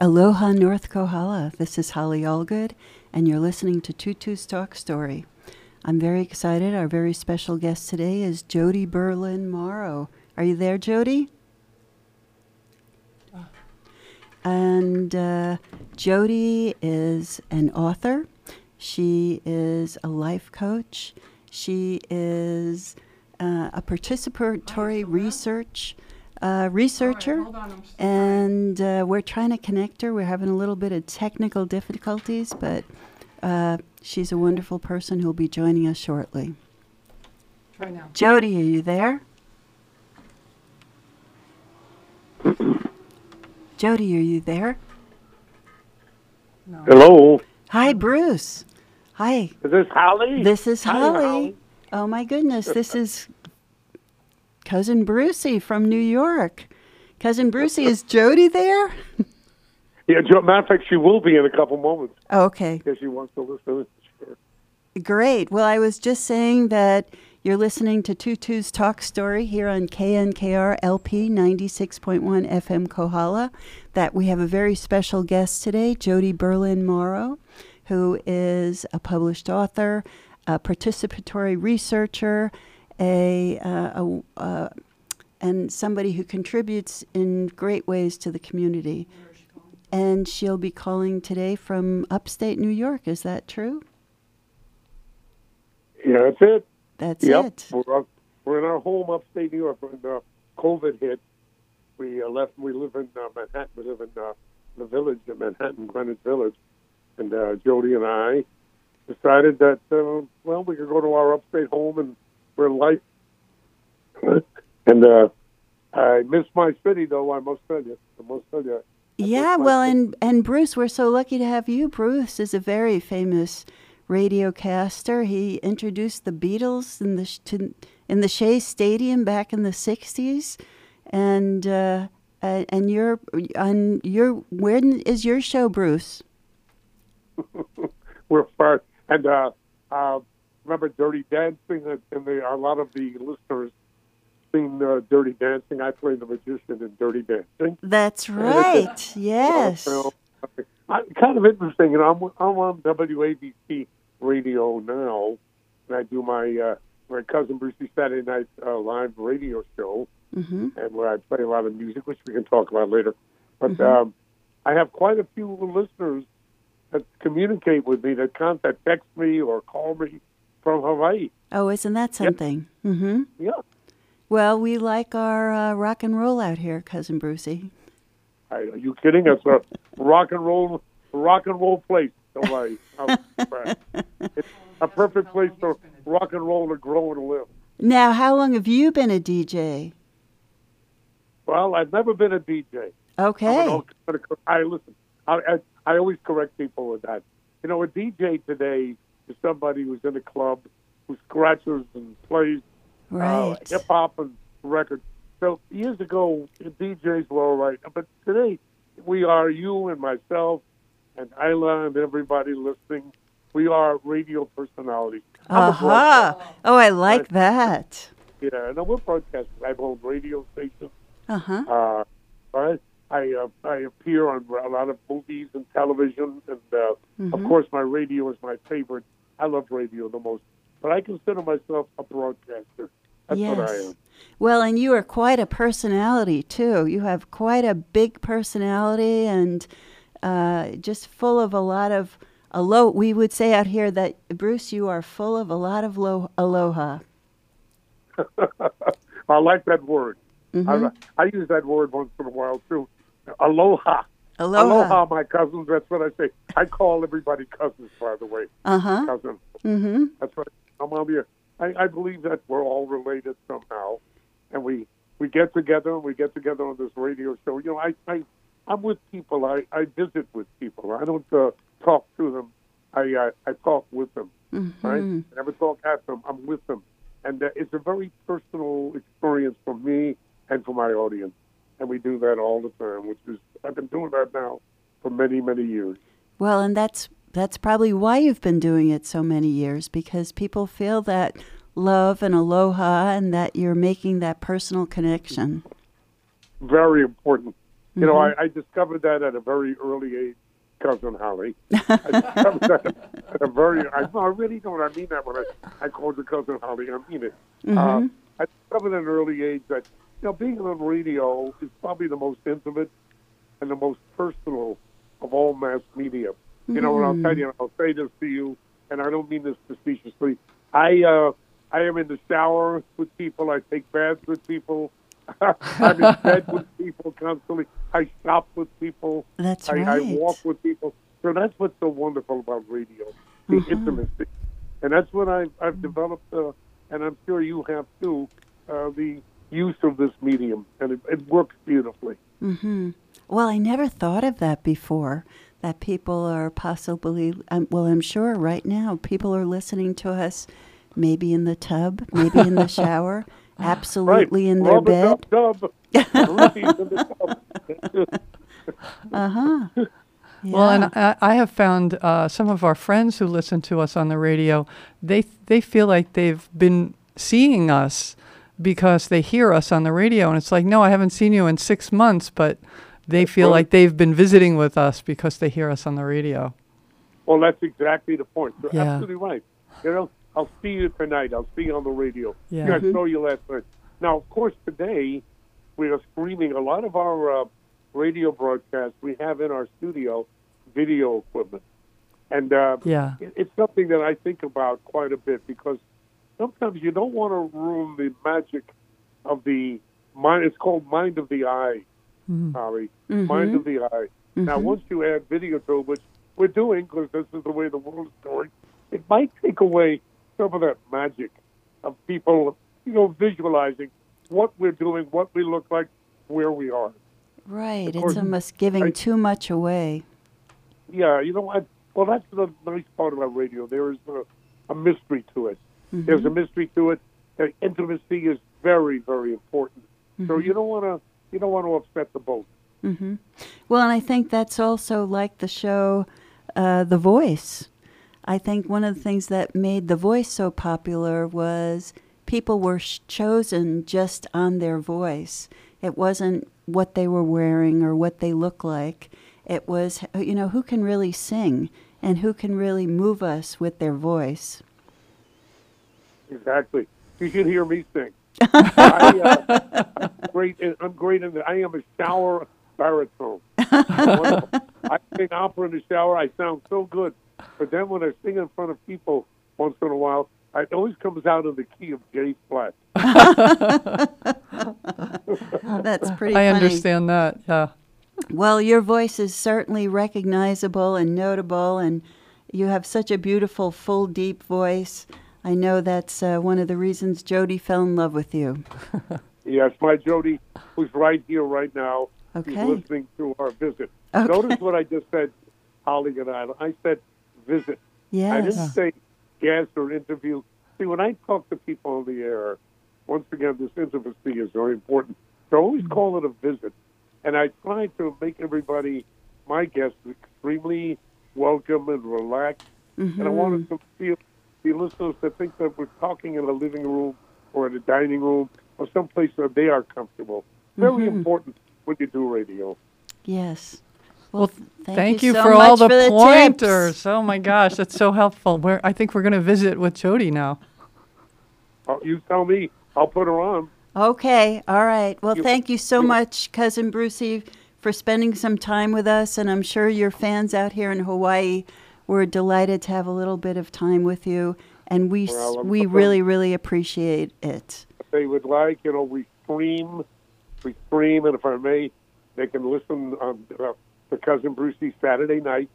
Aloha, North Kohala. This is Holly Allgood, and you're listening to Tutu's Talk Story. I'm very excited. Our very special guest today is Jody Berlin Morrow. Are you there, Jody? And uh, Jody is an author. She is a life coach. She is uh, a participatory research uh, researcher, and uh, we're trying to connect her. We're having a little bit of technical difficulties, but uh, she's a wonderful person who'll be joining us shortly. Try now. Jody, are you there? Jody, are you there? No. Hello, Hi, Bruce. Hi. is this Holly? This is Hi, Holly. Holly. Oh my goodness, this is cousin Brucey from New York. Cousin Brucey, is Jody there? Yeah, matter of fact, she will be in a couple moments Okay, Because she wants to listen. Great. Well, I was just saying that you're listening to Tutu's Talk Story here on KNKR LP 96.1 FM Kohala. That we have a very special guest today, Jody Berlin Morrow, who is a published author, a participatory researcher, a, uh, a uh, and somebody who contributes in great ways to the community. And she'll be calling today from upstate New York. Is that true? Yeah, that's it. That's yep, it. we're up, we're in our home upstate New York. When uh, COVID hit, we uh, left. We live in uh, Manhattan. We live in uh, the village in Manhattan, Greenwich Village, and uh, Jody and I decided that uh, well, we could go to our upstate home and we're life. and uh, I miss my city, though. I must tell you. I must tell you. Yeah, well, thing. and and Bruce, we're so lucky to have you. Bruce is a very famous radiocaster. He introduced the Beatles in the to, in the Shea Stadium back in the '60s, and uh, uh, and you're on your when is your show, Bruce? we're far and uh, uh, remember Dirty Dancing, and and the, a lot of the listeners seen uh, Dirty Dancing. I play the magician in Dirty Dancing. That's right. Yes. So, I, kind of interesting. You know, I'm I'm on WABC radio now, and I do my uh, my cousin Brucey Saturday night uh, live radio show, hmm and where I play a lot of music, which we can talk about later. But Mhm. um, I have quite a few listeners that communicate with me, that contact, text me, or call me from Hawaii. Oh, isn't that something? hmm Yeah, Well, we like our uh, rock and roll out here, cousin Brucey. Are you kidding? It's a rock and roll, rock and roll place. Oh, right. it's a perfect place for rock and roll to grow and live. Now, how long have you been a DJ? Well, I've never been a DJ. Okay. old- I listen. I, I I always correct people with that. You know, a DJ today is somebody who's in a club who scratches and plays uh, hip hop and records. So years ago, DJs were all right, but today we are you and myself and Isla and everybody listening. We are radio personalities. I'm Uh huh. Oh, I like Right. that. Yeah, no, we're broadcasting. I own radio station. Uh huh. Uh, I uh, I appear on a lot of movies and television, and uh, of Mhm. course, my radio is my favorite. I love radio the most, but I consider myself a broadcaster. That's what I Yes. am. Well, and you are quite a personality too. You have quite a big personality and uh, just full of a lot of alo. We would say out here that Bruce, you are full of a lot of lo- aloha. I like that word. Mhm. I, I use that word once in a while too. Aloha. Aloha. my cousins. That's what I say. I call everybody cousins, by the way. Uh huh. Cousin. Mm-hmm. That's what I'm on here. I, I believe that we're all related somehow, and we we get together and we get together on this radio show. You know, I I I'm with people. I I visit with people. I don't uh, talk to them. I uh, I talk with them. Mm-hmm. I never talk at them. I'm with them, and uh, it's a very personal experience for me and for my audience. And we do that all the time, which is I've been doing that now for many many years. Well, and that's that's probably why you've been doing it so many years because people feel that love and aloha and that you're making that personal connection. Very important. You know, I, I discovered that at a very early age, cousin Holly. I discovered that at a very. I, no, I really don't. I mean that when I I called her cousin Holly. I mean it. Uh, I discovered at an early age that you know being on radio is probably the most intimate and the most personal of all mass media. You know, and I'll tell you, I'll say this to you, and I don't mean this facetiously. I uh, I am in the shower with people. I take baths with people. I'm in bed with people constantly. I shop with people. That's I, I walk with people. So that's what's so wonderful about radio, the Mm-hmm. intimacy, and that's what I've I've developed, uh, and I'm sure you have too. Uh, the use of this medium, and it, it works beautifully. Mm-hmm. Well, I never thought of that before. That people are possibly, um, well, I'm sure right now people are listening to us maybe in the tub, maybe in the shower, absolutely right. in their bed. Rub a dub, dub. Ruthie's in the tub. Uh huh. Well, and I, I have found uh, some of our friends who listen to us on the radio, they they feel like they've been seeing us because they hear us on the radio, and it's like, no, I haven't seen you in six months, but they feel right. like they've been visiting with us because they hear us on the radio. Well, that's exactly the point. You're Yeah. absolutely right. You know, I'll see you tonight. I'll see you on the radio. Yeah. I saw you last night. Now, of course, today we are streaming a lot of our uh, radio broadcasts. We have in our studio video equipment, and uh, Yeah. it's something that I think about quite a bit because sometimes you don't want to ruin the magic of the mind. It's called mind of the eye, hmm. Holly. Mm-hmm. Mind of the eye. Now, mm-hmm. once you add video to it, which we're doing because this is the way the world is going, it might take away some of that magic of people, you know, visualizing what we're doing, what we look like, where we are. Right. course, It's almost giving I- too much away. Yeah, you know what? Well, that's the nice part about radio. There is a, a mystery to it. There's a mystery to it. The intimacy is very, very important. So you don't want to you don't want to upset the boat. hmm Well, and I think that's also like the show uh, The Voice. I think one of the things that made The Voice so popular was people were sh- chosen just on their voice. It wasn't what they were wearing or what they look like. It was, you know, who can really sing and who can really move us with their voice. Exactly. You should hear me sing. I, uh, I'm great. In, I'm great in the. I am a shower baritone. I sing opera in the shower. I sound so good, but then when I sing in front of people once in a while, it always comes out of the key of J flat. That's pretty I funny. understand that. Yeah. Well, your voice is certainly recognizable and notable, and you have such a beautiful, full, deep voice. I know that's uh, one of the reasons Jody fell in love with you. Yes, my Jody, who's right here right now. Okay. listening to our visit. Okay. Notice what I just said, Holly and I. I said visit. Yes. I didn't say guest or interview. See, when I talk to people on the air, once again, this intimacy is very important. So I always call it a visit. And I try to make everybody, my guests, extremely welcome and relaxed. And I wanted to feel the listeners to think that we're talking in a living room or in a dining room or someplace where they are comfortable. Very important when you do radio. Yes. Well, thank, Thank, you, you, so for much all the, for the pointers. tips. Oh my gosh, that's so helpful. We're, I think we're going to visit with Jody now. Uh, you tell me, I'll put her on. Okay. All right. Well, You- thank you so you- much, Cousin Brucey, for spending some time with us. And I'm sure your fans out here in Hawaii were delighted to have a little bit of time with you. And we, Well, I'm- we really, really appreciate it. if they would like, you know, we stream, we stream, and if I may, they can listen on uh, to Cousin Brucey Saturday night,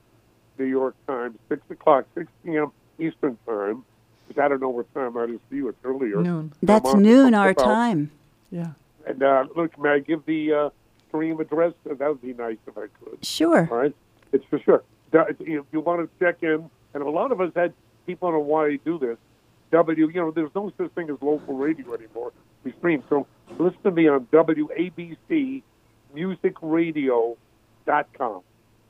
New York time, six o'clock, six p.m. Eastern time. time. 'Cause I don't know what time that is for you. It's earlier. Noon. That's on- noon our about- time. Yeah. And uh, look, may I give the uh, stream address? That would be nice if I could. Sure. All right, it's for sure. If you want to check in, and a lot of us had people in Hawaii do this. W, you know, there's no such thing as local radio anymore. We stream. So listen to me on WABC musicradio.com.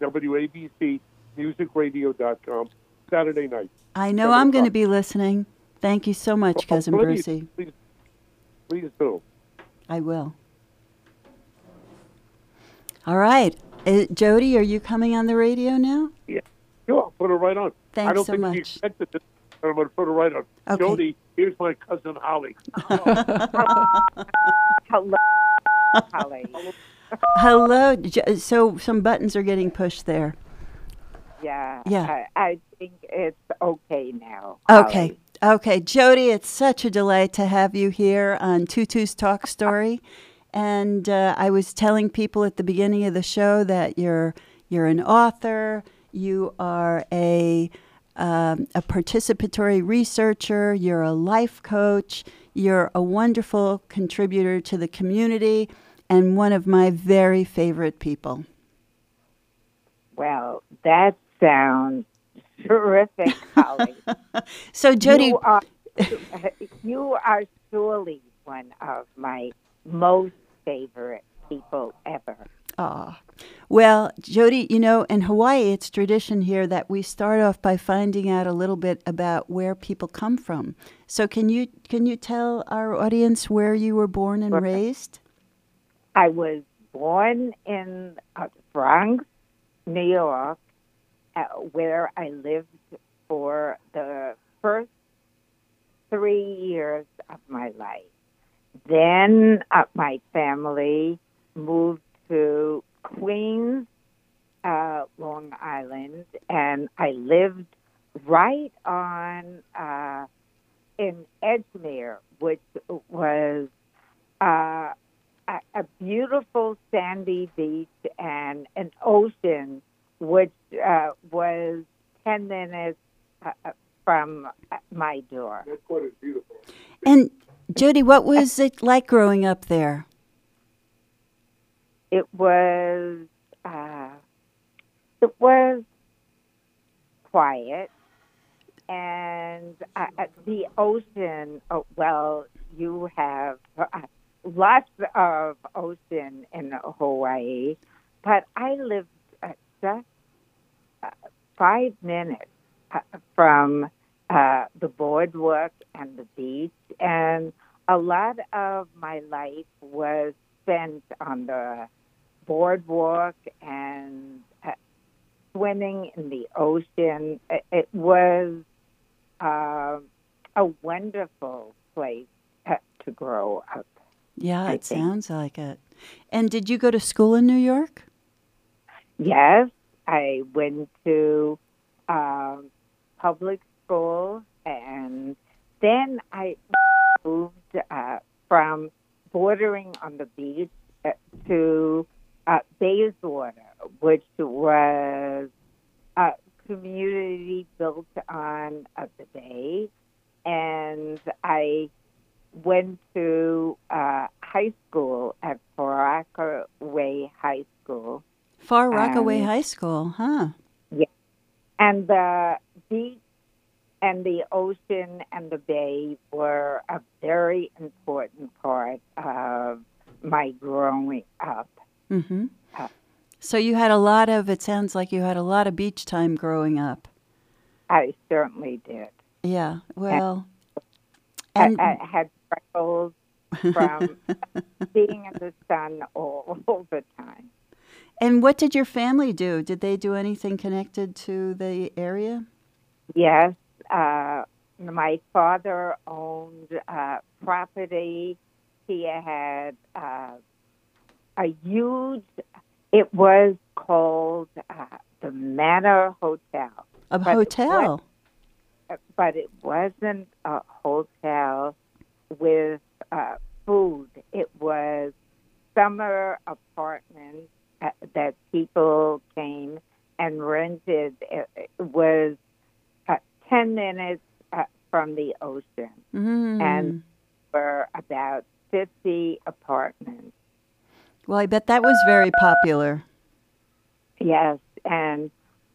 WABC musicradio.com. Saturday night. I know Seven I'm going to be listening. Thank you so much, Well, Cousin please, Brucey. Please, please do. I will. All right. Uh, Jody, are you coming on the radio now? Yeah, sure, I'll put it right on. Thanks I Thanks don't so think much. she expected this, but I'm going to put it right on. Okay. Jody, here's my cousin Holly. Hello, Holly. Hello. So some buttons are getting pushed there. Yeah. Yeah. I, I think it's okay now. Okay. Okay. Jody, it's such a delight to have you here on Tutu's Talk Story. And uh, I was telling people at the beginning of the show that you're you're an author, you are a um, a participatory researcher, you're a life coach, you're a wonderful contributor to the community, and one of my very favorite people. Well, that sounds terrific, Holly. So, Jody, You are, you are surely one of my most favorite people ever. Ah, well, Jody, you know, in Hawaii, it's tradition here that we start off by finding out a little bit about where people come from. So, can you can you tell our audience where you were born and raised? I was born in uh, Bronx, New York, uh, where I lived for the first three years of my life. Then uh, my family moved to Queens, uh, Long Island, and I lived right on uh, in Edgemere, which was. Uh, a, a beautiful sandy beach and an ocean, which uh, was 10 minutes uh, uh, from uh, my door. That's what is beautiful. And Jody, what was it like growing up there? It was, uh, it was quiet. And uh, the ocean, oh, well, you have uh, lots of ocean in Hawaii, but I lived uh, just uh, five minutes from uh, the boardwalk and the beach, and a lot of my life was spent on the boardwalk and uh, swimming in the ocean. It, it was uh, a wonderful place to grow up. Yeah, I it think. sounds like it. And did you go to school in New York? Yes, I went to um, public school, and then I moved uh, from bordering on the beach uh, to uh, Bayswater, which was a community built on uh, the bay, and I went to uh, high school at Far Rockaway High School. Far Rockaway Um, High School, huh? Yeah. And the beach and the ocean and the bay were a very important part of my growing up. Mm-hmm. Uh, So you had a lot of. It sounds like you had a lot of beach time growing up. I certainly did. Yeah. Well. I, And I had freckles from being in the sun all, all the time. and what did your family do? Did they do anything connected to the area? Yes, uh, my father owned uh, property. He had uh, a huge. It was called uh, the Manor Hotel, A But hotel. but it wasn't a hotel with uh, food. It was summer apartments uh, that people came and rented. It, it was 10 minutes uh, from the ocean. Mm. and- Were about 50 apartments. well, I bet that was very popular. Yes, and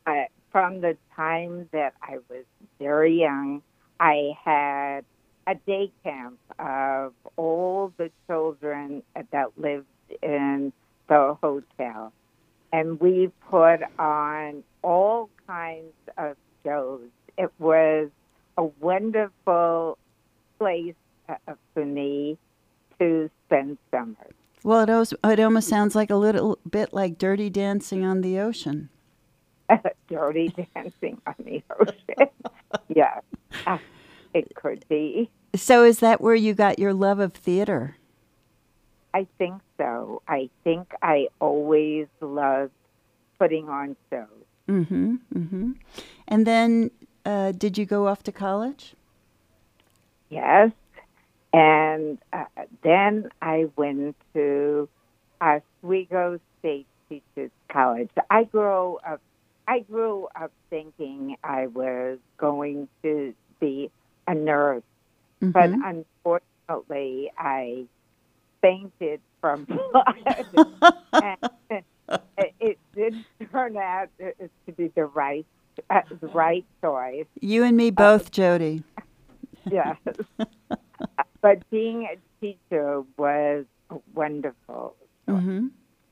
I, from the time that I was very young, I had a day camp of all the children that lived in the hotel. And we put on all kinds of shows. It was a wonderful place uh, for me to spend summers. Well, it almost, it almost sounds like a little bit like Dirty Dancing on the Ocean. Dirty Dancing on the Ocean. yes, uh, it could be. So, is that where you got your love of theater? I think so. I think I always loved putting on shows. Mm-hmm. Mm-hmm. And then, uh, did you go off to college? Yes. And uh, then I went to Oswego State Teachers College. I grew up. I grew up thinking I was going to be a nurse, Mm-hmm. but unfortunately, I fainted from blood, and it, it didn't turn out to be the right uh, the right choice. You and me both, Jody. Yes. but being a teacher was wonderful. Mm-hmm.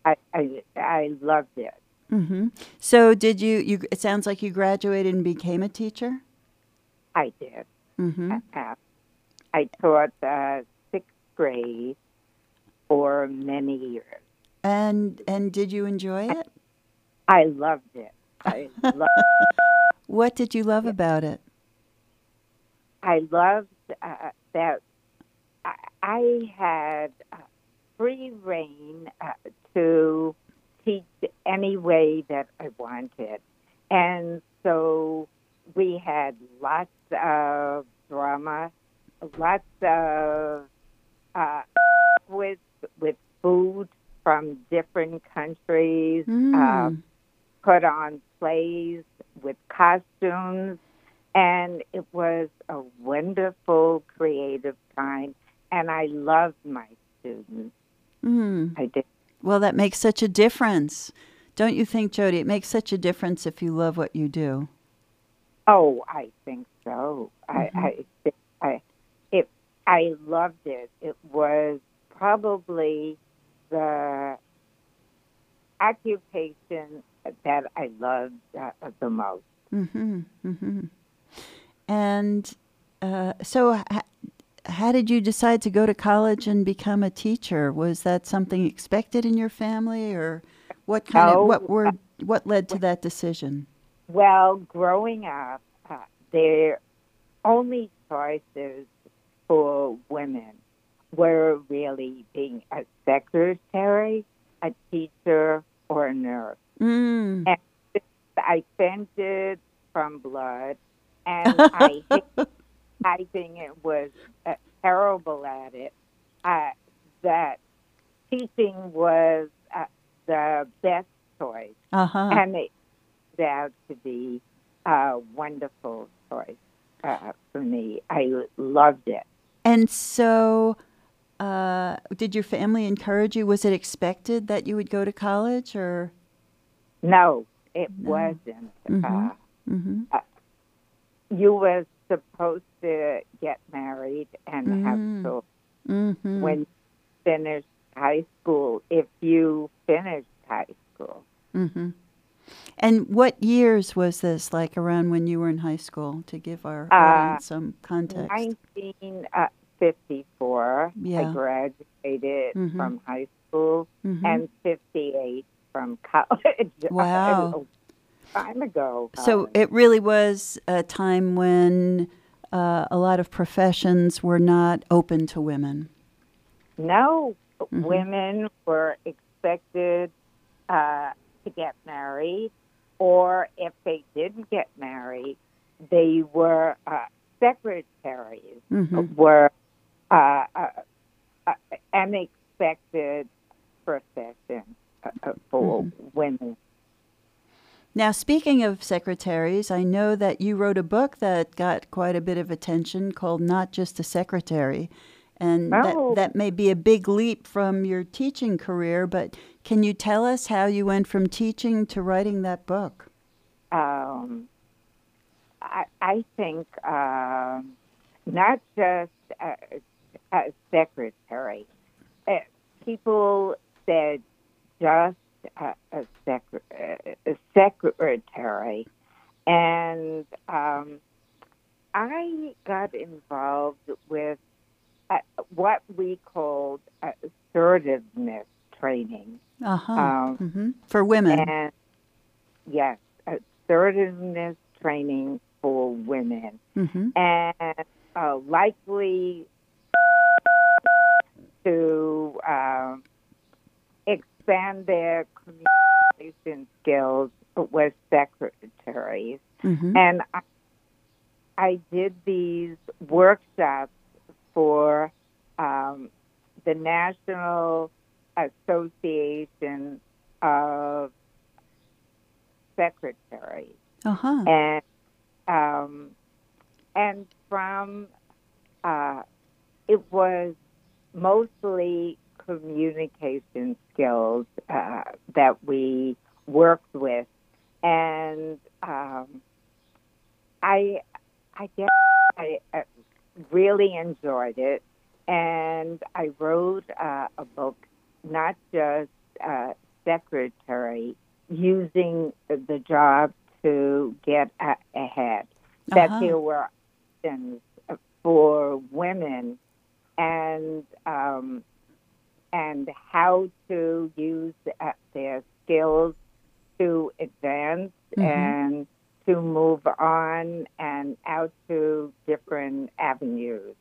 I, I I loved it. Mm-hmm. So, did you? You? It sounds like you graduated and became a teacher. I did. Mm-hmm. Uh, I taught uh, sixth grade for many years. And and did you enjoy it? I loved it. I loved. What did you love about it? I loved uh, that I, I had uh, free rein uh, to teach any way that I wanted. And so we had lots of drama, lots of uh, with with food from different countries, uh, Mm. put on plays with costumes, and it was a wonderful creative time. And I loved my students. Mm. I did. Well, that makes such a difference, don't you think, Jody? It makes such a difference if you love what you do. Oh, I think so. Mhm. I, I, I, it, I loved it. It was probably the occupation that I loved uh, the most. Mm-hmm. Mm-hmm. And uh, so, h- how did you decide to go to college and become a teacher? Was that something expected in your family, or what kind of what were what led to that decision? Well, growing up, uh, their only choices for women were really being a secretary, a teacher, or a nurse. Mm. And I fainted from blood, and I hate typing and was uh, terrible at it. Uh, that teaching was uh, the best choice, Uh huh. and it turned out to be a wonderful choice uh, for me. I loved it. And so, uh, did your family encourage you? Was it expected that you would go to college, or? No, it No. wasn't. Mhm. Uh, Mm-hmm. you were supposed to get married and Mm. have children. Mm-hmm. when you finished high school, if you finished high school. Mm-hmm. And what years was this? Like around when you were in high school, to give our Uh, audience some context. 1954, Yeah. I graduated Mhm. from high school, Mhm. and 58 from college. Wow. a time ago. So college. it really was a time when uh, a lot of professions were not open to women. no, Mhm. women were expected uh, to get married, or if they didn't get married, they were uh, secretaries, hmm were uh, uh, uh, an expected profession uh, uh, for women. Now, speaking of secretaries, I know that you wrote a book that got quite a bit of attention called Not Just a Secretary. And Oh. that, that may be a big leap from your teaching career, but can you tell us how you went from teaching to writing that book? um, I, I think um, not just a, a secretary. Uh, people said just a, a, a secretary, and um, I got involved with uh, what we called assertiveness training. Uh huh. Um, hmm For women. And yes, assertiveness training for women. hmm And uh, likely to um, expand their communication skills with secretaries. hmm And I, I did these workshops for um, the National Association of Secretaries, Uh huh. and um, and from uh, it was mostly communication skills uh, that we worked with, and um, I I guess I uh, really enjoyed it, and I wrote uh, a book, not just uh, secretary, using the job to get a- ahead. That Uh-huh. there were options for women, and um, and how to use uh, their skills to advance Mhm. and to move on and out to different avenues.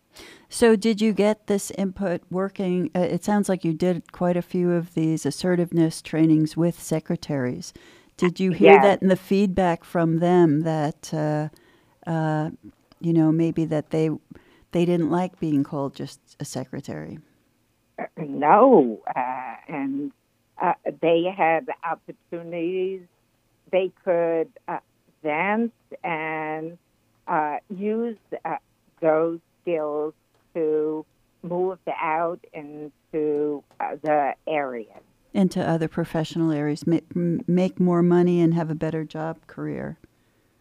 So, did you get this input working? Uh, it sounds like you did quite a few of these assertiveness trainings with secretaries. Did you hear Yes. that in the feedback from them that, uh, uh, you know, maybe that they they didn't like being called just a secretary? No, uh, and uh, they had opportunities. They could uh, dance and uh, use uh, those skills to move out into uh, the area. Into other professional areas, ma- m- make more money and have a better job career.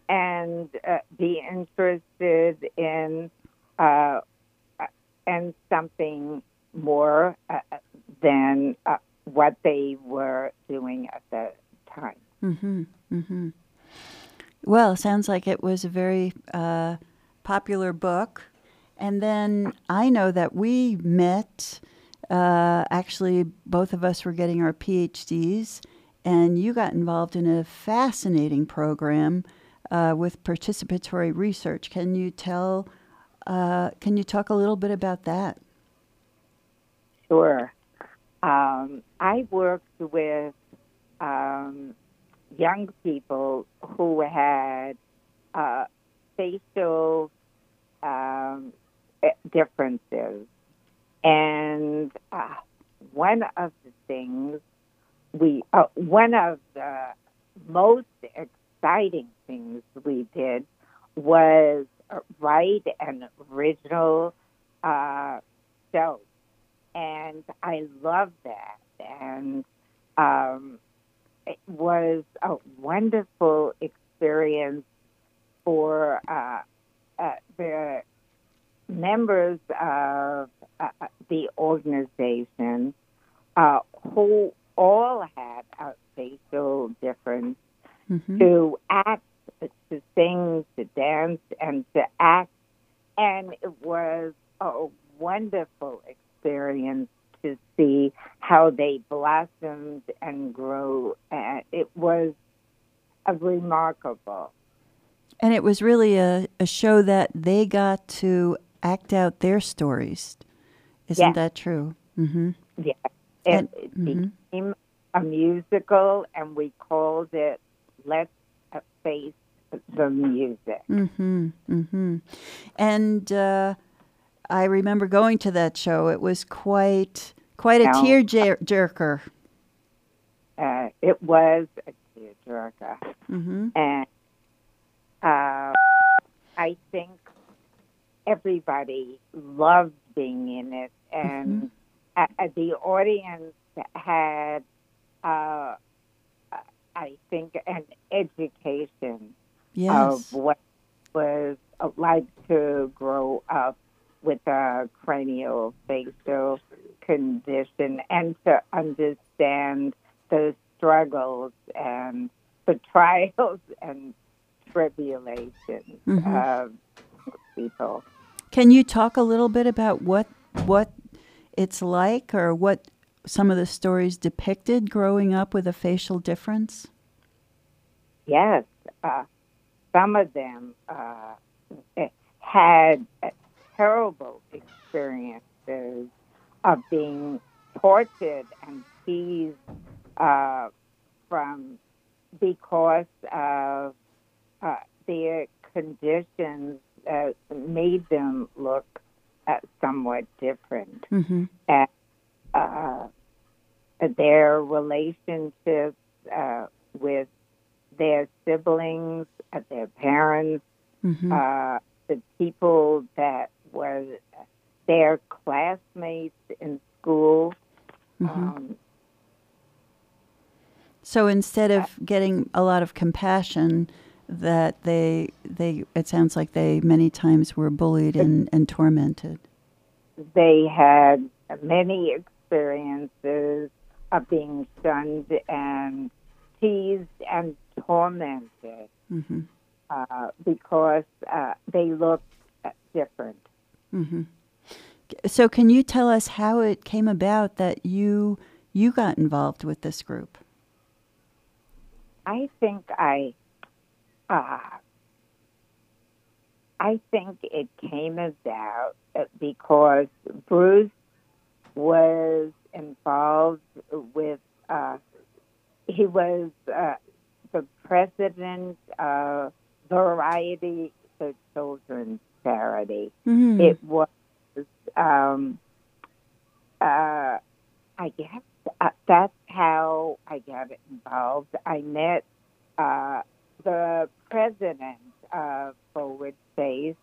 and uh, be interested in in something more uh, than uh, what they were doing at the time. Mm-hmm. Mm-hmm. Well, sounds like it was a very uh, popular book. And then I know that we met. Uh, actually, both of us were getting our PhDs, and you got involved in a fascinating program uh, with participatory research. Can you tell? Uh, can you talk a little bit about that? Sure. Um, I worked with um, young people who had uh, facial um, eh, differences. And uh, one of the things we, uh, one of the most exciting things we did was write an original uh, show and I love that. And um, it was a wonderful experience for uh, uh, the members of uh, the organization uh, who all had a facial difference Mm-hmm. to act, to sing, to dance, and to act. And it was a wonderful experience to see how they blossomed and grew. And it was a remarkable. And it was really a, a show that they got to act out their stories. Isn't Yes. that true? Mm-hmm. Yeah, it, And- it mhm. became a musical, and we called it "Let's Face the Music." Mm-hmm. Mm-hmm. And uh, I remember going to that show. It was quite quite a Now- tear jer- jerker. Uh, it was a tearjerker. Mm-hmm. and uh, I think everybody loved being in it, and uh, uh, the audience had, uh, I think, an education Yes. of what was like to grow up with a cranial facial condition and to understand the struggles and the trials and tribulations Mhm. of people. Can you talk a little bit about what what it's like, or what some of the stories depicted growing up with a facial difference? Yes, uh, some of them uh, had terrible experiences of being tortured and teased uh, from because of uh, their conditions uh, made them look uh, somewhat different. Mm-hmm. And uh, their relationships uh, with their siblings, uh, their parents, Mm-hmm. uh, the people that were their classmates in school. Mm-hmm. Um, So instead of getting a lot of compassion, that they they it sounds like they many times were bullied and, and tormented. they had many experiences of being shunned and teased and tormented Mm-hmm. uh, because uh, they looked different. Mm-hmm. So can you tell us how it came about that you you got involved with this group? I think I, uh, I think it came about because Bruce was involved with. Uh, he was uh, the president of Variety the Children's Charity. Mm-hmm. It was, um, uh, I guess uh, that's how I got involved. I met uh, the president of Forward Face,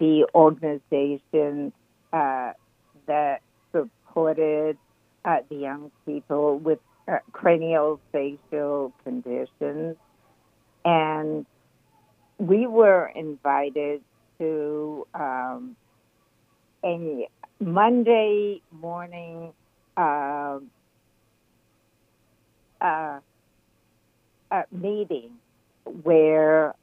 the organization uh, that supported uh, the young people with uh, cranial facial conditions. And we were invited to um, a Monday morning uh, uh, uh, meeting where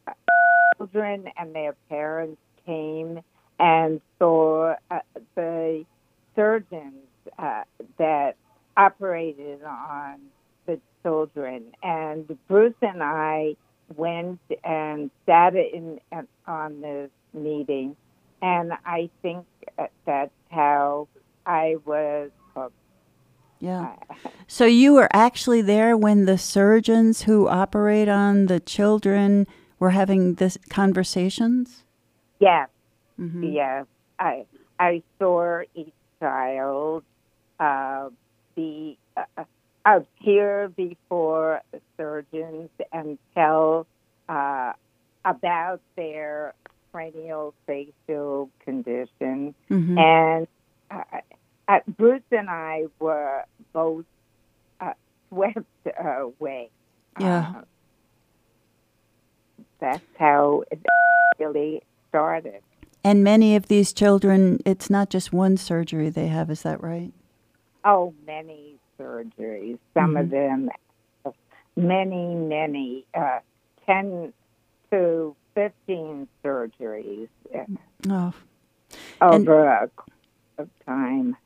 children and their parents came and saw uh, the surgeons uh, that operated on the children. And Bruce and I went and sat in on this meeting, and I think that's how I was hooked. Yeah. So you were actually there when the surgeons who operate on the children were having this conversations? Yes, Mm-hmm. yes. I I saw each child uh, be uh, appear before surgeons and tell uh, about their cranial facial condition, Mm-hmm. and uh, uh, Bruce and I were both uh, swept away. Yeah. Uh, that's how it really started. And many of these children, it's not just one surgery they have, is that right? Oh, many surgeries. Some of Mhm. them, many, many, uh, 10 to 15 surgeries Oh. And- over a of time.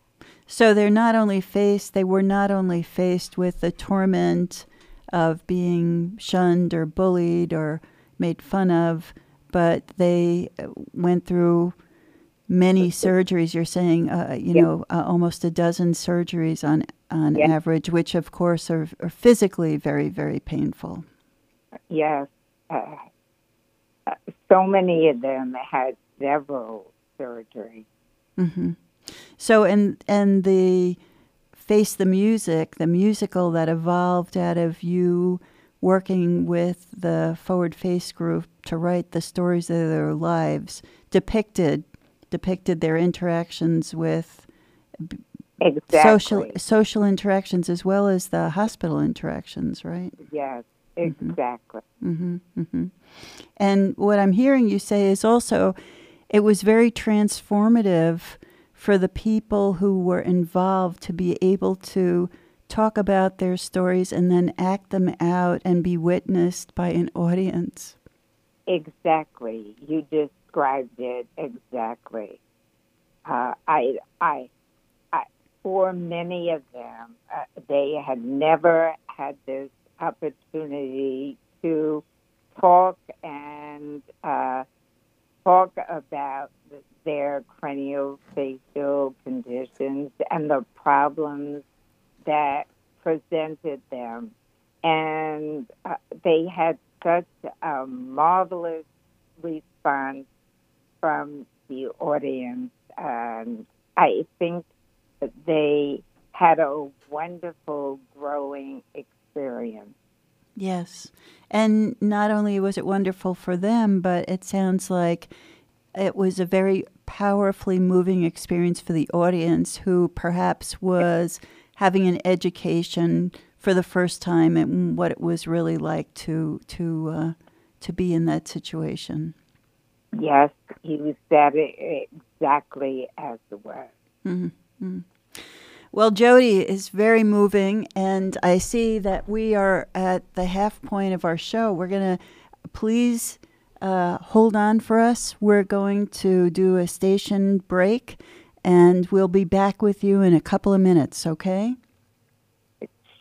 So they're not only faced, they were not only faced with the torment of being shunned or bullied or made fun of, but they went through many surgeries. You're saying, uh, you Yeah. know, uh, almost a dozen surgeries on on Yeah. average, which of course are, are physically very, very painful. Yes. Uh, uh, so many of them had several surgeries. hmm So, and and the face the music, the musical that evolved out of you working with the Forward Face group to write the stories of their lives, depicted depicted their interactions with Exactly. social social interactions as well as the hospital interactions, right? Yes. Exactly. hmm hmm And what I'm hearing you say is also it was very transformative for the people who were involved to be able to talk about their stories and then act them out and be witnessed by an audience. Exactly. You described it exactly. Uh, I, I, I, for many of them, uh, they had never had this opportunity to talk and uh, talk about their craniofacial conditions and the problems that presented them. And uh, they had such a marvelous response from the audience. And I think they had a wonderful growing experience. Yes. And not only was it wonderful for them, but it sounds like it was a very powerfully moving experience for the audience who perhaps was having an education for the first time and what it was really like to to uh, to be in that situation. Yes, he was that exactly as it was. Mm-hmm. Well, Jody is very moving, and I see that we are at the half point of our show. We're going to please uh, hold on for us. We're going to do a station break, and we'll be back with you in a couple of minutes, okay?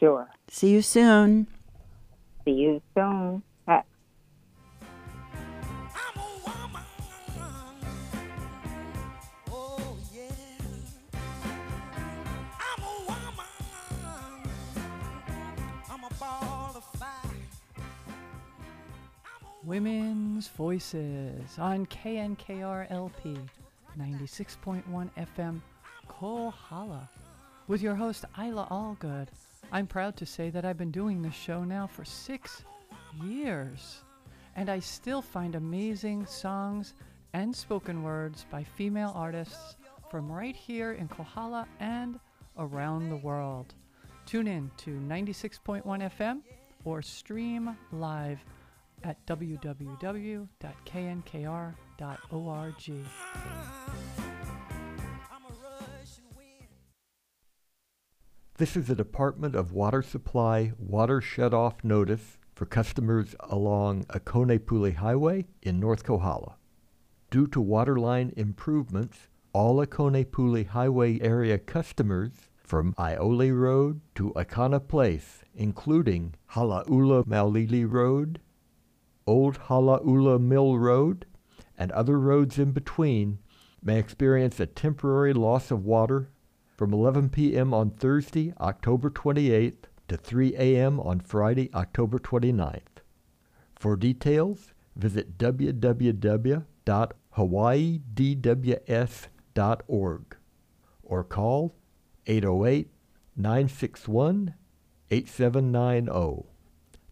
Sure. See you soon. See you soon. Women's Voices on KNKRLP 96.1 FM Kohala with your host Isla Allgood. I'm proud to say that I've been doing this show now for six years, and I still find amazing songs and spoken words by female artists from right here in Kohala and around the world. Tune in to 96.1 FM or stream live at www.knkr.org. This is the Department of Water Supply water shut-off notice for customers along Akone Highway in North Kohala. Due to waterline improvements, all Akone Highway area customers from Iole Road to Akana Place, including Halaula Maulili Road, Old Halaula Mill Road, and other roads in between may experience a temporary loss of water from 11 p.m. on Thursday, October 28th to 3 a.m. on Friday, October 29th. For details, visit www.hawaiidws.org or call 808 961 8790.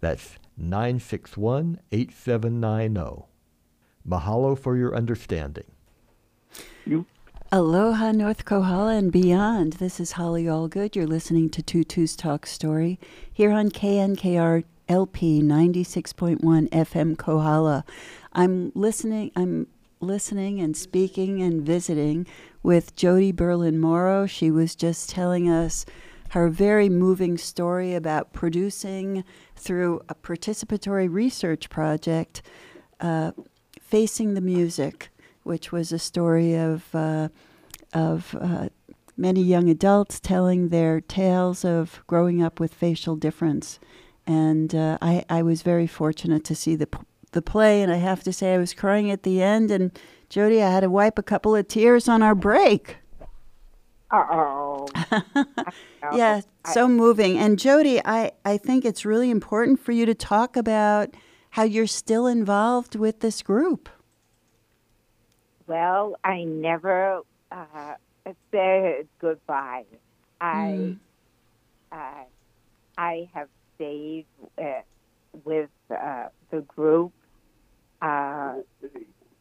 That's 961 8790. Mahalo for your understanding. You Aloha, North Kohala and beyond. This is Holly Allgood. You're listening to Tutu's Talk Story here on KNKR LP 96.1 FM Kohala. I'm listening. I'm listening and speaking and visiting with Jody Berlin Morrow. She was just telling us her very moving story about producing through a participatory research project, uh, Facing the Music, which was a story of, uh, of uh, many young adults telling their tales of growing up with facial difference. And uh, I, I was very fortunate to see the, the play, and I have to say I was crying at the end. And Jody, I had to wipe a couple of tears on our break. oh. yeah, so moving. And Jody, I, I think it's really important for you to talk about how you're still involved with this group. Well, I never uh, said goodbye. I uh, I have stayed uh, with uh, the group. Uh,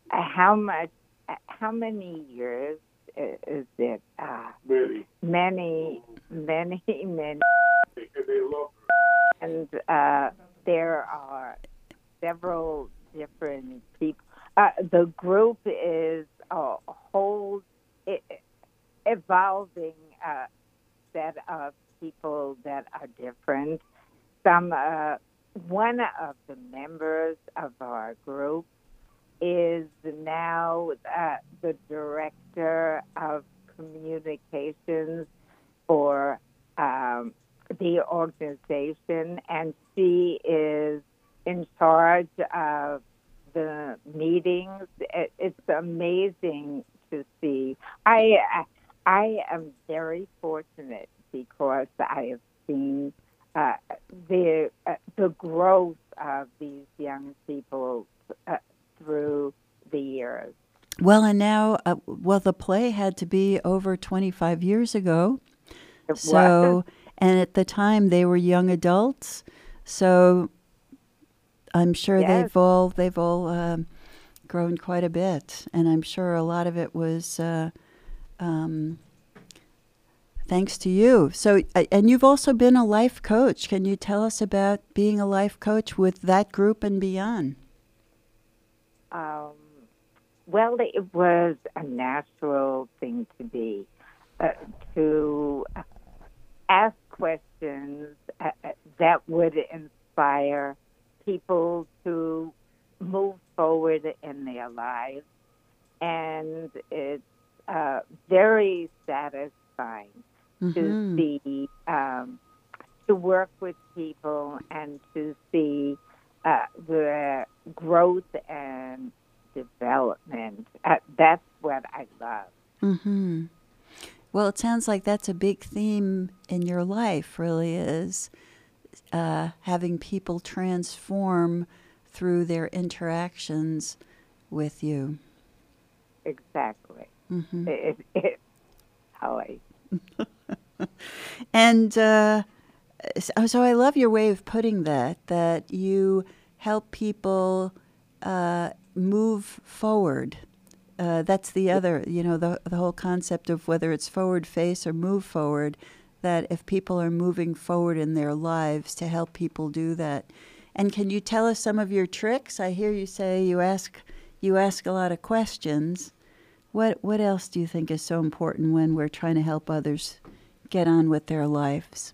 how much? How many years i- is that Uh, Many. many, many, many, And they love and uh, there are several different people. Uh, the group is a whole e- evolving uh, set of people that are different. Some, uh, one of the members of our group is now uh, the director of communications for um, the organization, and she is in charge of the meetings. It, it's amazing to see. I I am very fortunate because I have seen uh, the uh, the growth of these young people uh, through the years. Well, and now, uh, well, the play had to be over 25 years ago. It So, was. and at the time they were young adults. So, I'm sure Yes. they've all they've all um, grown quite a bit, and I'm sure a lot of it was uh, um, thanks to you. So, uh, and you've also been a life coach. Can you tell us about being a life coach with that group and beyond? Um, well, it was a natural thing to be, uh, to ask questions uh, uh, that would inspire people to move forward in their lives. And it's uh, very satisfying Mhm. to see, um, to work with people and to see uh, the growth and development. Uh, that's what I love. Mm-hmm. Well, it sounds like that's a big theme in your life, really, is uh, having people transform through their interactions with you. Exactly. hmm It, it, Holly. And uh, so, so I love your way of putting that, that you help people uh, move forward. Uh, that's the other, you know, the, the whole concept of whether it's forward face or move forward, that if people are moving forward in their lives to help people do that. And can you tell us some of your tricks? I hear you say you ask you ask a lot of questions. What what else do you think is so important when we're trying to help others get on with their lives?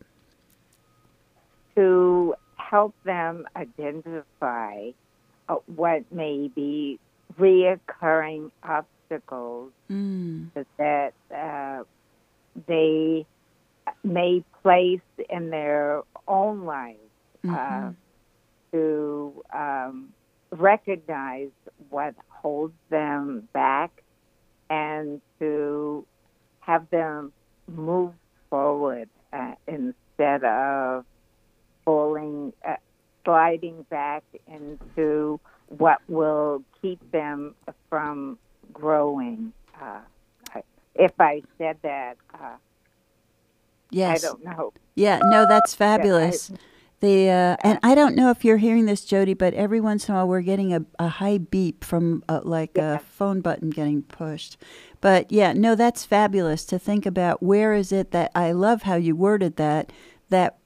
To help them identify uh, what may be reoccurring obstacles Mm. that uh, they may place in their own lives uh, Mhm. to um, recognize what holds them back and to have them move forward uh, instead of falling, uh, sliding back into what will keep them from growing. Uh, if I said that, uh, Yes. I don't know. Yeah, no, that's fabulous. the uh, and I don't know if you're hearing this, Jody, but every once in a while we're getting a, a high beep from uh, like a phone button getting pushed. But yeah, no, that's fabulous to think about. Where is it that I love how you worded that that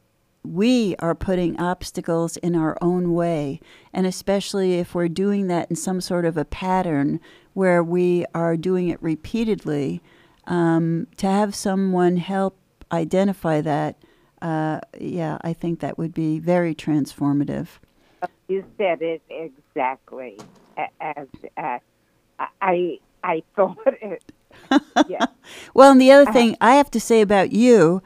we are putting obstacles in our own way, and especially if we're doing that in some sort of a pattern where we are doing it repeatedly, um, to have someone help identify that, uh, yeah, I think that would be very transformative. You said it exactly as uh, I I thought it. Yeah. Well, and the other thing I have to say about you,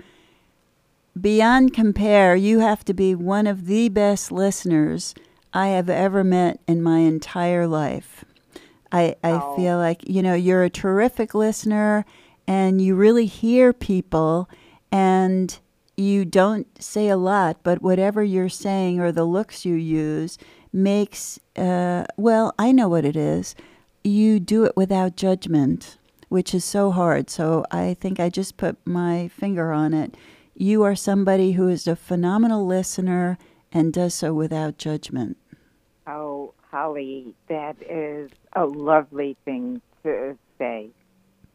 beyond compare, you have to be one of the best listeners I have ever met in my entire life. I, I Oh. feel like, you know, you're a terrific listener and you really hear people and you don't say a lot, but whatever you're saying or the looks you use makes, uh, well, I know what it is. You do it without judgment, which is so hard. So I think I just put my finger on it. You are somebody who is a phenomenal listener and does so without judgment. Oh, Holly, that is a lovely thing to say.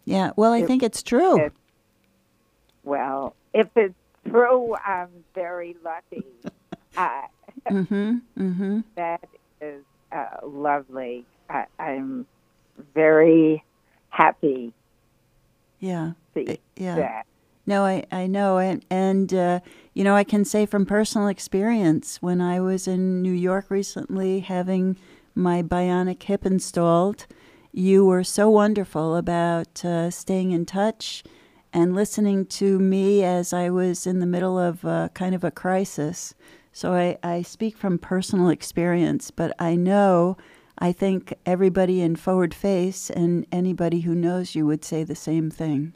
Yeah, well, I think it's true. Well, if it's true, I'm very lucky. uh, Mm-hmm. Mm-hmm. that is uh, lovely. I, I'm very happy Yeah. Yeah. that. No, I, I know. And, and uh, you know, I can say from personal experience, when I was in New York recently having my bionic hip installed, you were so wonderful about uh, staying in touch and listening to me as I was in the middle of uh, kind of a crisis. So I, I speak from personal experience, but I know, I think everybody in Forward Face and anybody who knows you would say the same thing.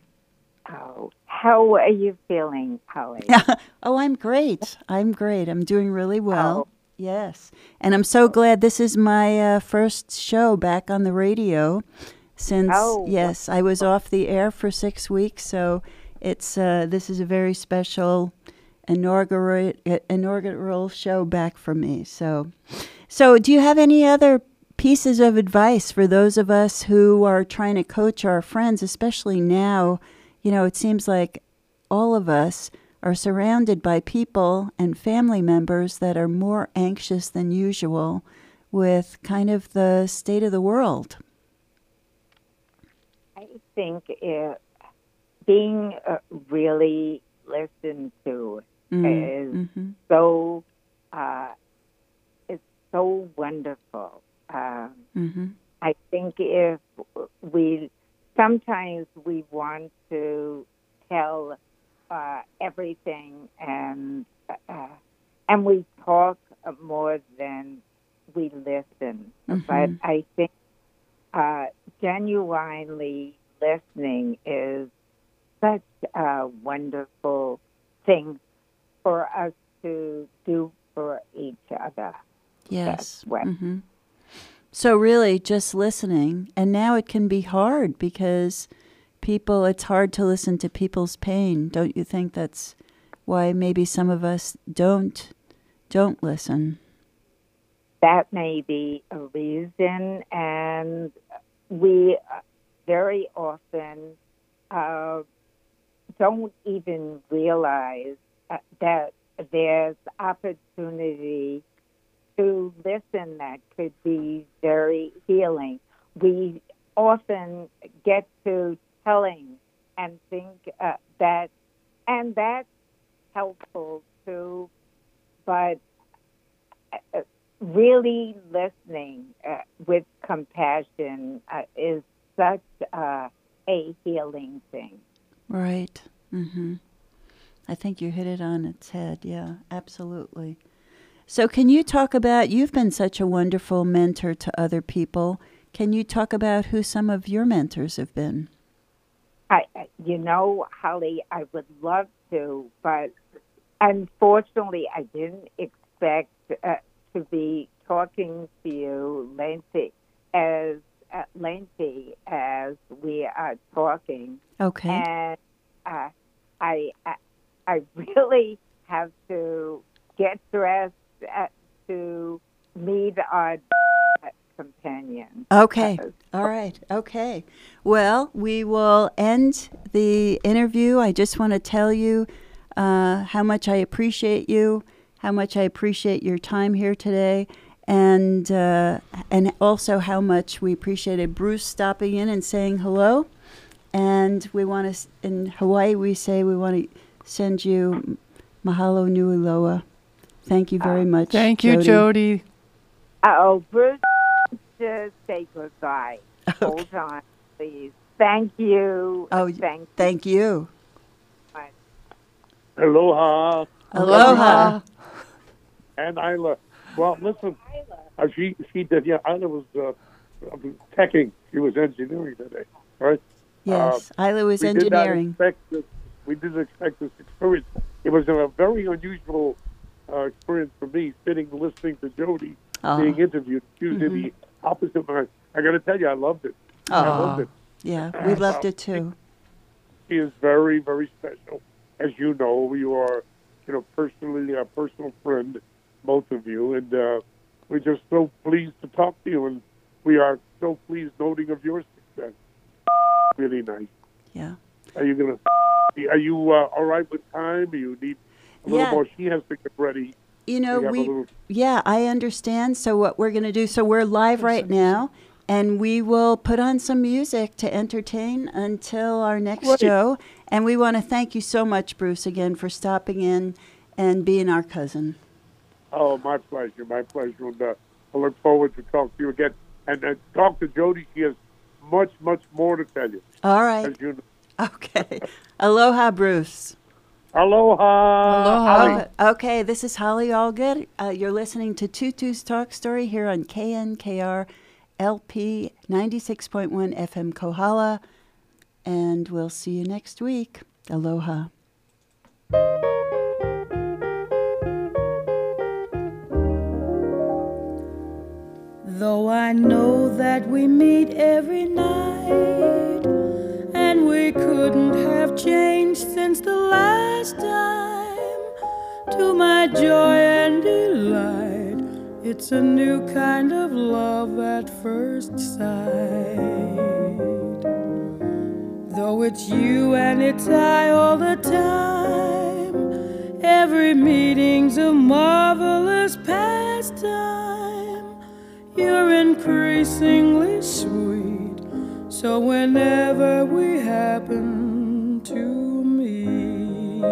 Oh, how are you feeling, Holly? oh, I'm great. I'm great. I'm doing really well. Oh. Yes. And I'm so glad this is my uh, first show back on the radio since, Oh, yes, I was off the air for six weeks. So it's uh, this is a very special inaugural, uh, inaugural show back for me. So, so do you have any other pieces of advice for those of us who are trying to coach our friends, especially now? You know, it seems like all of us are surrounded by people and family members that are more anxious than usual with kind of the state of the world. I think it, being uh, really listened to is Mm-hmm. so uh, it's so wonderful. Um, Mm-hmm. I think if we sometimes we want to tell uh, everything and uh, and we talk more than we listen. But Mhm. I think uh, genuinely listening is such a wonderful thing for us to do for each other. Yes. That's what- hmm So really, just listening, and now it can be hard because people. It's hard to listen to people's pain. Don't you think that's why maybe some of us don't don't listen? that may be a reason, and we uh, very often uh, don't even realize uh, that there's opportunity to listen that could be very healing. We often get to telling and think uh, that, and that's helpful too, but uh, really listening uh, with compassion uh, is such a healing thing. Right. Mm-hmm. I think you hit it on its head. Yeah, absolutely. So, can you talk about? You've been such a wonderful mentor to other people. Can you talk about who some of your mentors have been? I, you know, Holly, I would love to, but unfortunately, I didn't expect uh, to be talking to you lengthy as uh, lengthy as we are talking. Okay. and uh, I, I I really have to get dressed uh, to meet our companion. Okay. All right. Okay. Well, we will end the interview. I just want to tell you uh, how much I appreciate you, how much I appreciate your time here today, and uh, and also how much we appreciated Bruce stopping in and saying hello. And we want to in Hawaii we say we want to send you mahalo nui loa. Thank you very much. Thank you, Jody. Jody. Oh, Bruce, just say goodbye. Hold on, please. Thank you. Oh, thank Thank you. you. Aloha Aloha. and Isla. Well, listen, uh, she she did. Yeah, Isla was uh, uh, teching. She was engineering today, right? Yes, Isla was we engineering. Did not expect this, we didn't expect this experience. It was a very unusual uh, experience for me, sitting listening to Jody Aw. being interviewed. Tuesday, the opposite. I, I got to tell you, I loved it. I loved it. Yeah, we loved it too. She is very, very special. As you know, you are, you know, personally a personal friend, both of you, and uh, we're just so pleased to talk to you, and we are so pleased noting of your success. Really nice. Yeah. Are you gonna? Are you uh, all right with time? Do you need a little Yeah. more? She has to get ready. You know, we we, little. yeah, I understand. So, what we're going to do, so we're live right now, and we will put on some music to entertain until our next Great. show. And we want to thank you so much, Bruce, again, for stopping in and being our cousin. Oh, my pleasure, my pleasure, and uh, I look forward to talk to you again. And uh, talk to Jody. She has much, much more to tell you. All right. As you know. Okay. Aloha, Bruce. Aloha. Aloha. Holly. Oh, okay, this is Holly Allgood. Uh, you're listening to Tutu's Talk Story here on KNKR LP 96.1 FM Kohala. And we'll see you next week. Aloha. Though I know that we meet every night, and we couldn't have changed since the last time, to my joy and delight, it's a new kind of love at first sight. Though it's you and it's I all the time, every meeting's a marvelous pastime. You're increasingly sweet, so whenever we happen to meet,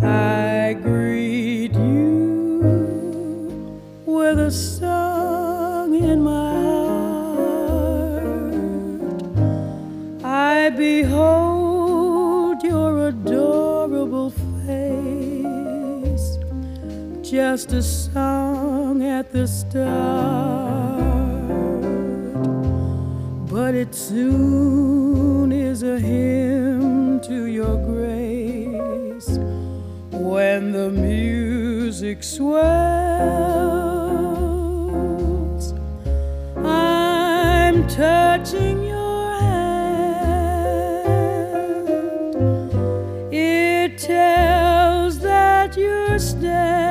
I greet you with a song in my heart. I behold your adorable face, just a song at the start, but it soon is a hymn to your grace when the music swells. I'm touching your hand. It tells that you're standing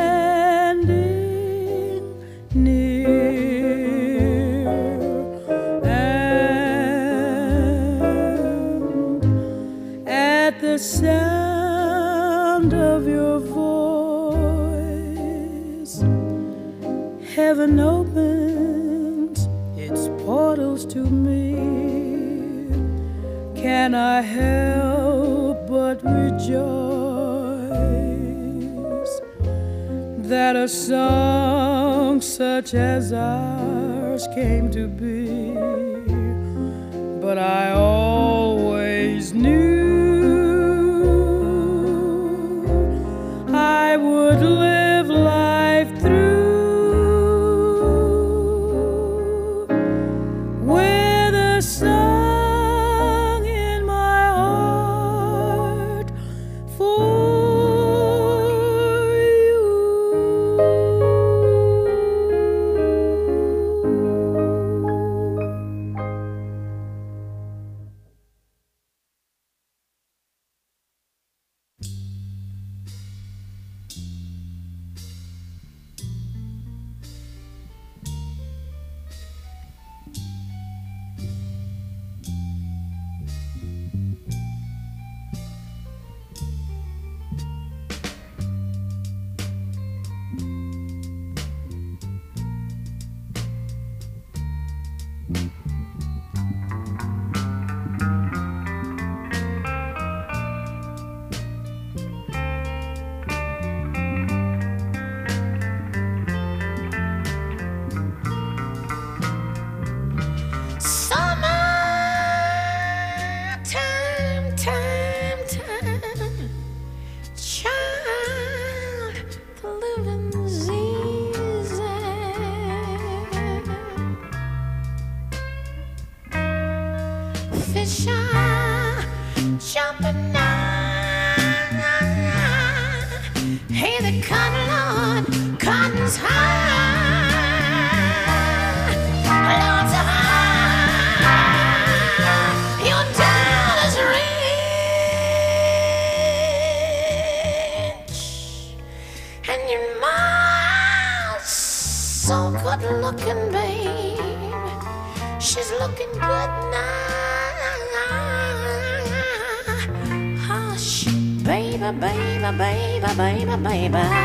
the baby, baby.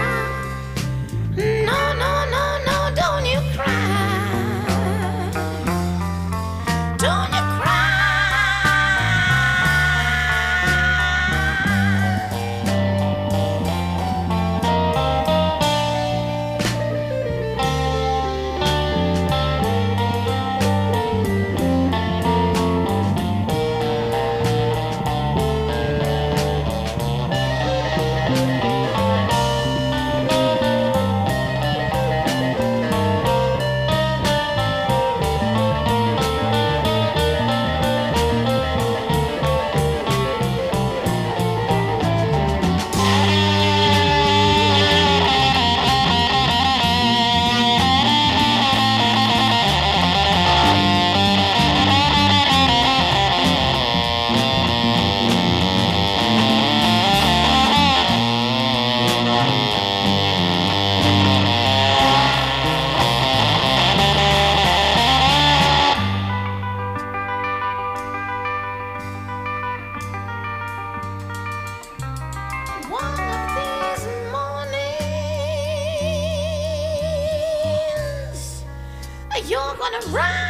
right.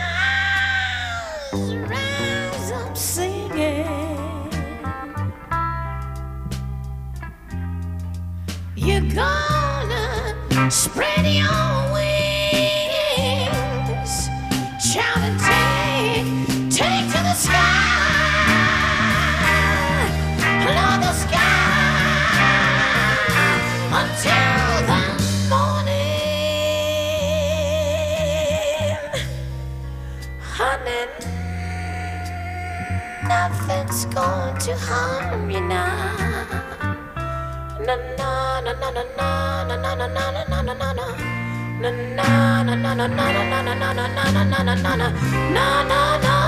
To harm you now. Na na na na na na na na na. Na na na na na na na na na na na na na na na na. Na na na na na na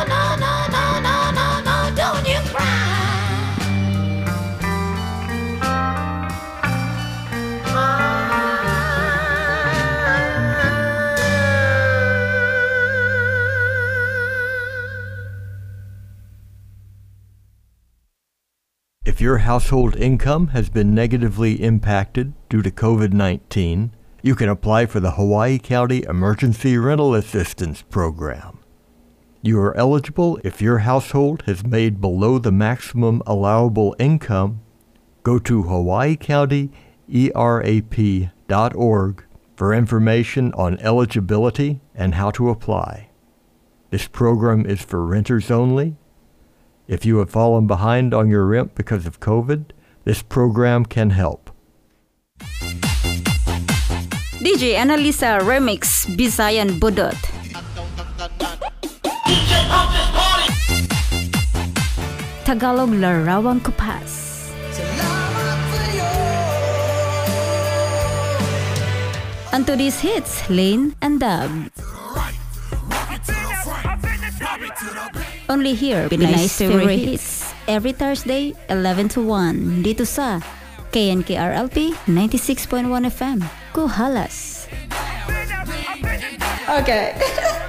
your household income has been negatively impacted due to COVID 19, you can apply for the Hawaii County Emergency Rental Assistance Program. You are eligible if your household has made below the maximum allowable income. Go to hawaiicountyerap.org for information on eligibility and how to apply. This program is for renters only if you have fallen behind on your rent because of COVID, this program can help. DJ Annalisa Remix Bisayan Budot. Tagalog Larawang Kupas. And to these hits, Lane and Dub. Only here, Pinay's favorite hits. Every Thursday, 11 to 1. Dito sa KNKRLP 96.1 FM. Kohala's. Okay.